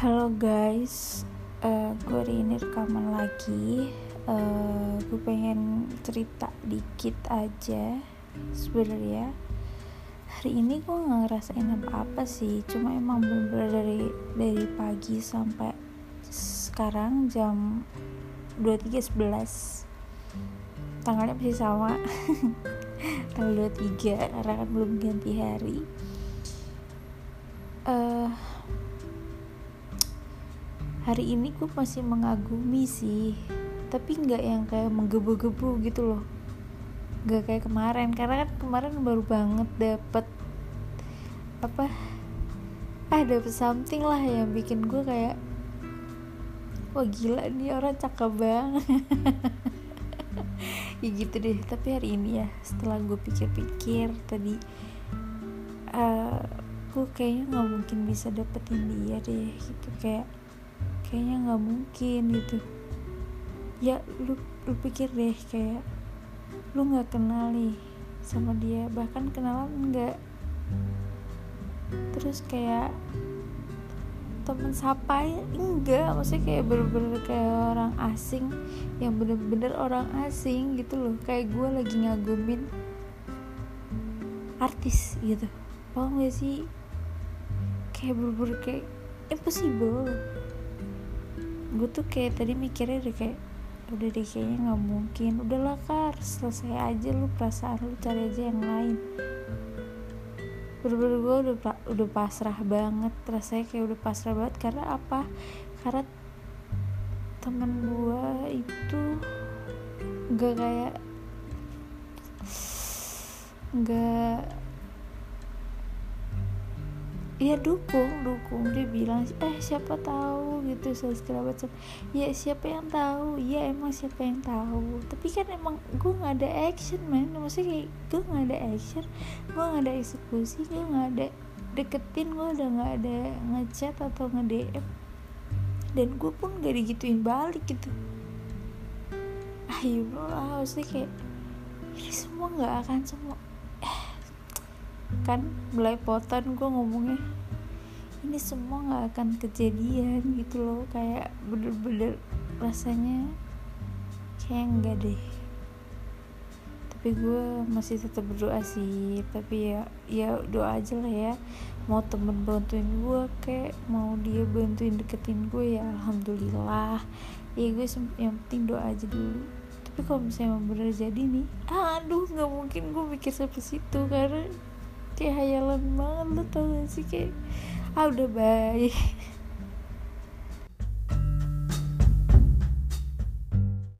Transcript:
Halo guys, eh, uh, gue hari ini rekaman lagi. Eh, uh, gue pengen cerita dikit aja sebenarnya. Hari ini gue nggak ngerasain apa-apa sih, cuma emang bener-bener dari dari pagi sampai sekarang jam 23.11 tanggalnya masih sama. Tanggal 23 karena kan belum ganti hari. Uh, hari ini gue masih mengagumi sih tapi nggak yang kayak menggebu-gebu gitu loh. Nggak kayak kemarin karena kan kemarin baru banget dapet apa ah dapet something lah yang bikin gue kayak wah gila nih orang cakep banget. Ya gitu deh tapi hari ini ya setelah gue pikir-pikir tadi uh, gue kayaknya nggak mungkin bisa dapetin dia deh gitu kayak kayaknya nggak mungkin gitu. Ya lu lu pikir deh kayak lu nggak kenal nih sama dia bahkan kenalan enggak terus kayak temen sapa enggak. Maksudnya kayak bener-bener kayak orang asing yang bener-bener orang asing gitu loh. Kayak gue lagi ngagumin artis gitu. Paham gak sih? Kayak bener-bener kayak impossible gue tuh kayak tadi mikirnya udah kayak udah deh kayaknya nggak mungkin. Udahlah kar selesai aja lu perasaan lu cari aja yang lain. Bener-bener gue udah udah pasrah banget rasanya kayak udah pasrah banget. Karena apa? Karena temen gue itu gak kayak gak ya dukung dukung. Dia bilang eh siapa tahu gitu segala macam ya siapa yang tahu? Ya emang siapa yang tahu. Tapi kan emang gue nggak ada action man maksudnya kayak gue nggak ada action gue nggak ada eksekusi gue nggak ada deketin gue udah nggak ada ngechat atau nge DM dan gue pun gak digituin balik gitu. Ayo lah maksudnya kayak ini semua nggak akan semua kan belepotan gue ngomongnya. Ini semua nggak akan kejadian gitu loh kayak bener-bener rasanya kayak enggak deh. Tapi gue masih tetap berdoa sih tapi ya ya doa aja lah ya. Mau temen bantuin gue kayak mau dia bantuin deketin gue ya alhamdulillah. Ya gue yang penting doa aja dulu. Tapi kalau misalnya bener jadi nih aduh nggak mungkin gue mikir sampai situ karena kayak hayalan banget lo tau gak sih? Kayak ah udah baik